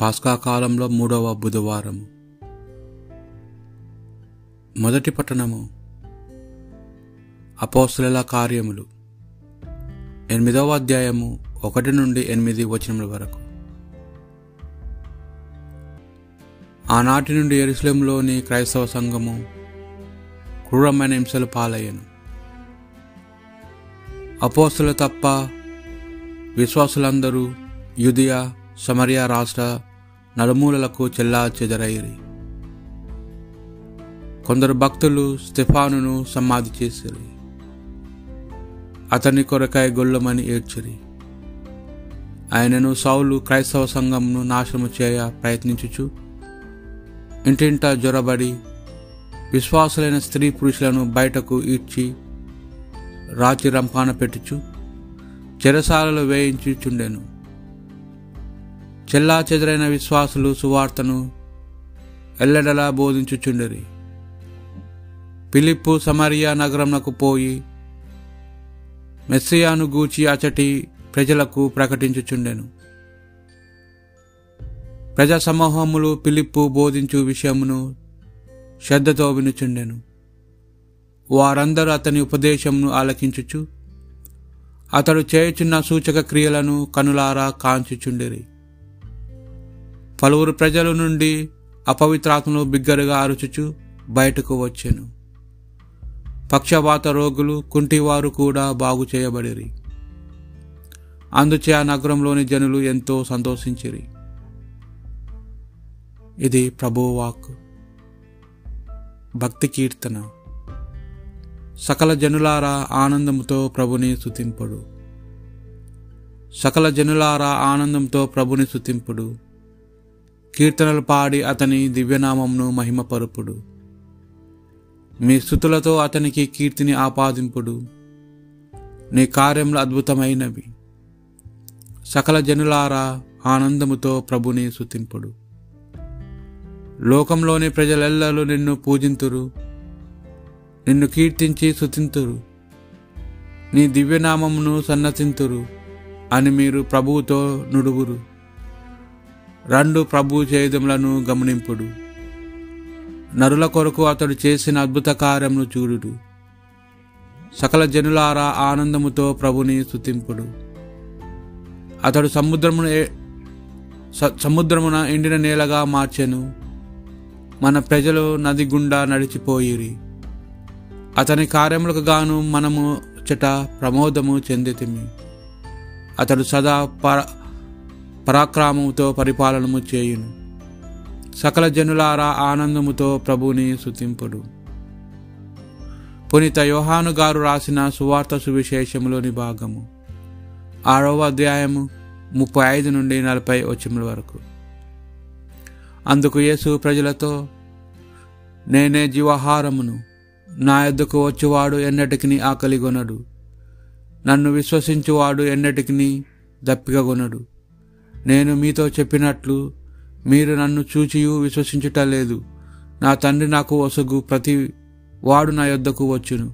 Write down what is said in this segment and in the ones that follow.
పాస్కా కాలంలో మూడవ బుధవారము. మొదటి పట్టణము అపోస్లల కార్యములు. ఎనిమిదవ అధ్యాయము ఒకటి నుండి ఎనిమిది వచనముల వరకు. ఆనాటి నుండి ఎరుసలంలోని క్రైస్తవ సంఘము క్రూరమైన హింసలు పాలయ్యను. అపోస్తులు తప్ప విశ్వాసులందరూ యుదియా సమరియా రాష్ట్ర నలుమూలలకు చెల్లా చెదరయ్యి కొందరు భక్తులు స్టెఫానును సమాధి చేసిరి. అతని కొరకాయ గొల్లమని ఏడ్చిరి. ఆయనను సౌలు క్రైస్తవ సంఘంను నాశనము చేయ ప్రయత్నించుచు ఇంటింట జ్వరబడి విశ్వాసులైన స్త్రీ పురుషులను బయటకు ఈడ్చి రాతి రంపాన పెట్టుచు చెరసాలలో వేయించుచుండెను. చెల్లా చెదరైన విశ్వాసులు సువార్తను ఎల్లడలా బోధించుచుండరి. పిలిప్పు సమరియా నగరంనకు పోయి మెస్సియాను గూచి అచటి ప్రజలకు ప్రకటించుచుండెను. ప్రజా సమూహములు పిలిప్పు బోధించు విషయమును శ్రద్ధతో వినుచుండెను. వారందరూ అతని ఉపదేశమును ఆలకించుచు అతడు చేయుచున్న సూచక క్రియలను కనులారా కాంచుచుండిరి. పలువురు ప్రజల నుండి అపవిత్రాత్మను బిగ్గరగా అరుచుచు బయటకు వచ్చెను. పక్షవాత రోగులు కుంటివారు కూడా బాగు చేయబడిరి. అందుచే ఆ నగరంలోని జనులు ఎంతో సంతోషించిరి. ఇది ప్రభువాక్ భక్తి కీర్తన. సకల జనులారా ఆనందంతో ప్రభుని స్థుతింపుడు సకల జనులారా ఆనందంతో ప్రభుని స్థుతింపుడు కీర్తనలు పాడి అతని దివ్యనామంను మహిమపరుపుడు. మీ స్థుతులతో అతనికి కీర్తిని ఆపాదింపుడు. నీ కార్యములు అద్భుతమైనవి. సకల జనులారా ఆనందముతో ప్రభుని సుతింపుడు లోకంలోని ప్రజలెల్లరూ నిన్ను పూజింతురు. నిన్ను కీర్తించి స్థుతింతురు నీ దివ్యనామమును సన్నతింతురు అని మీరు ప్రభువుతో నుడుగురు రెండు ప్రభు చేదములను గమనింపుడు. నరుల కొరకు అతడు చేసిన అద్భుత కార్యమును చూడుడు. సకల జనులారా ఆనందముతో ప్రభుని స్థుతింపుడు అతడు సముద్రమును సముద్రమున ఎండిన నేలగా మార్చెను. మన ప్రజలు నది గుండా నడిచిపోయిరి. అతని కార్యములకు గాను మనము చెట ప్రమోదము చెందితిమి. అతడు సదా పర పరాక్రమముతో పరిపాలనము చేయును. సకల జనులారా ఆనందముతో ప్రభుని సుతింపుడు పునీత యోహాను గారు రాసిన సువార్త సువిశేషములోని భాగము. ఆరవ అధ్యాయము ముప్పై ఐదు నుండి నలభై వచ్చముల వరకు. అందుకు యేసు ప్రజలతో నేనే జీవాహారమును నా ఎద్దకు వచ్చేవాడు ఎన్నటికి ఆకలిగొనడు. నన్ను విశ్వసించువాడు ఎన్నటికి దప్పికగొనడు. నేను మీతో చెప్పినట్లు మీరు నన్ను చూచియు విశ్వసించుట లేదు. నా తండ్రి నాకు ఒసగు ప్రతి వాడు నా యొద్దకు వచ్చును.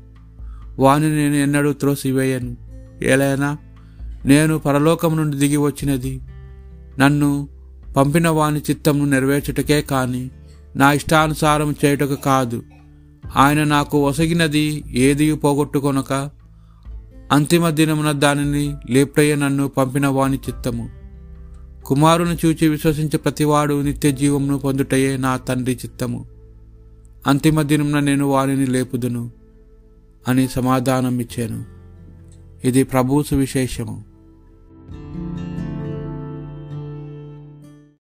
వాని నేను ఎన్నడూ త్రోసివేయను. ఏలైనా నేను పరలోకం నుండి దిగి వచ్చినది. నన్ను పంపిన వాని చిత్తమును నెరవేర్చుటకే కాని నా ఇష్టానుసారం చేయుటకు కాదు. ఆయన నాకు ఒసగినది ఏది పోగొట్టుకొనక అంతిమ దినమున దానిని లేప్టయ్య నన్ను పంపిన వాని చిత్తము. కుమారుని చూచి విశ్వసించే ప్రతివాడు నిత్య జీవమును పొందుటయే నా తండ్రి చిత్తము. అంతిమ దినమున నేను వారిని లేపుదును అని సమాధానం ఇచ్చాను ఇది ప్రభు సువిశేషము.